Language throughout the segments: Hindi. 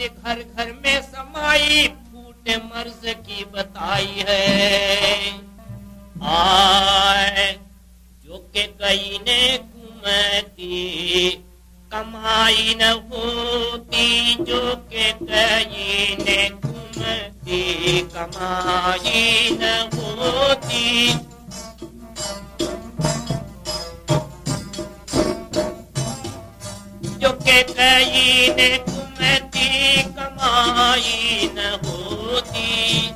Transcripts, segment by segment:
फिर घर घर में समाई, फूटे मर्ज की बताई है। आए, जो के कई ने कुमती, कमाई न होती, जो के कई ने कुमती, कमाई न होती। जो के कई ने कुमती कमाई न होती।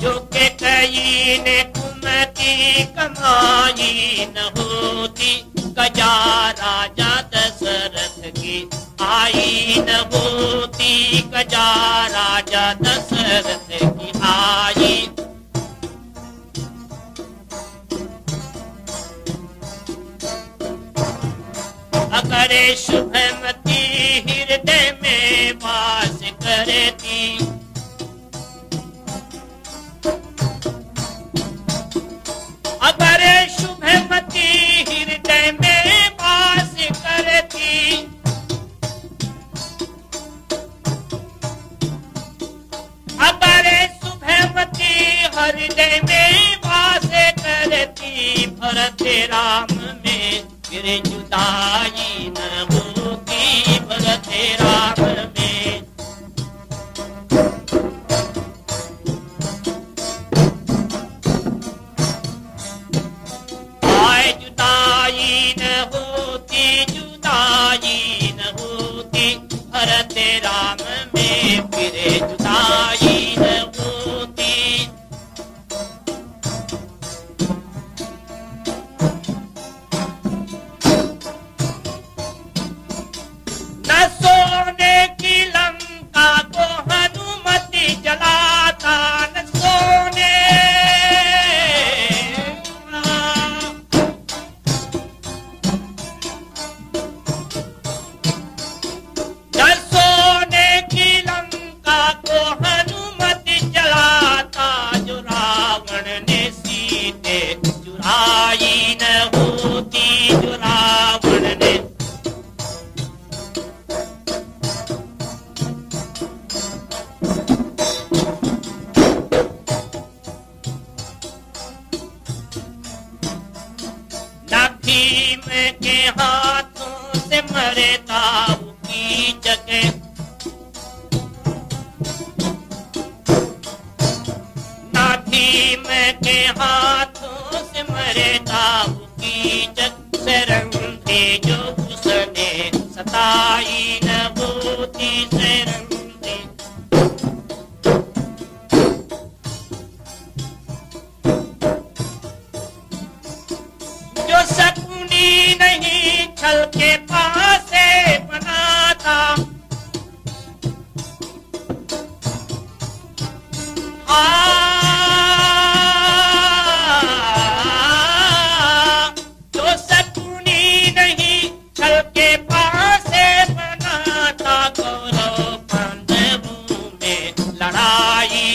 जो के कई ने कुमती कमाई न होती। गजा राजा दशरथ की आई न होती। गजा राजा दशरथ की आई अगर शुभमती हृदय में वास करती। अगर शुभमती हृदय में वास करती। अगर शुभमती हृदय में वास करती भरत राम में गिर जुदाई न गुरु की बल तेरा के हाथों से मरे ताऊ की जगह न मैं के हाथों से मरे ताऊ ತಣಾಯಿ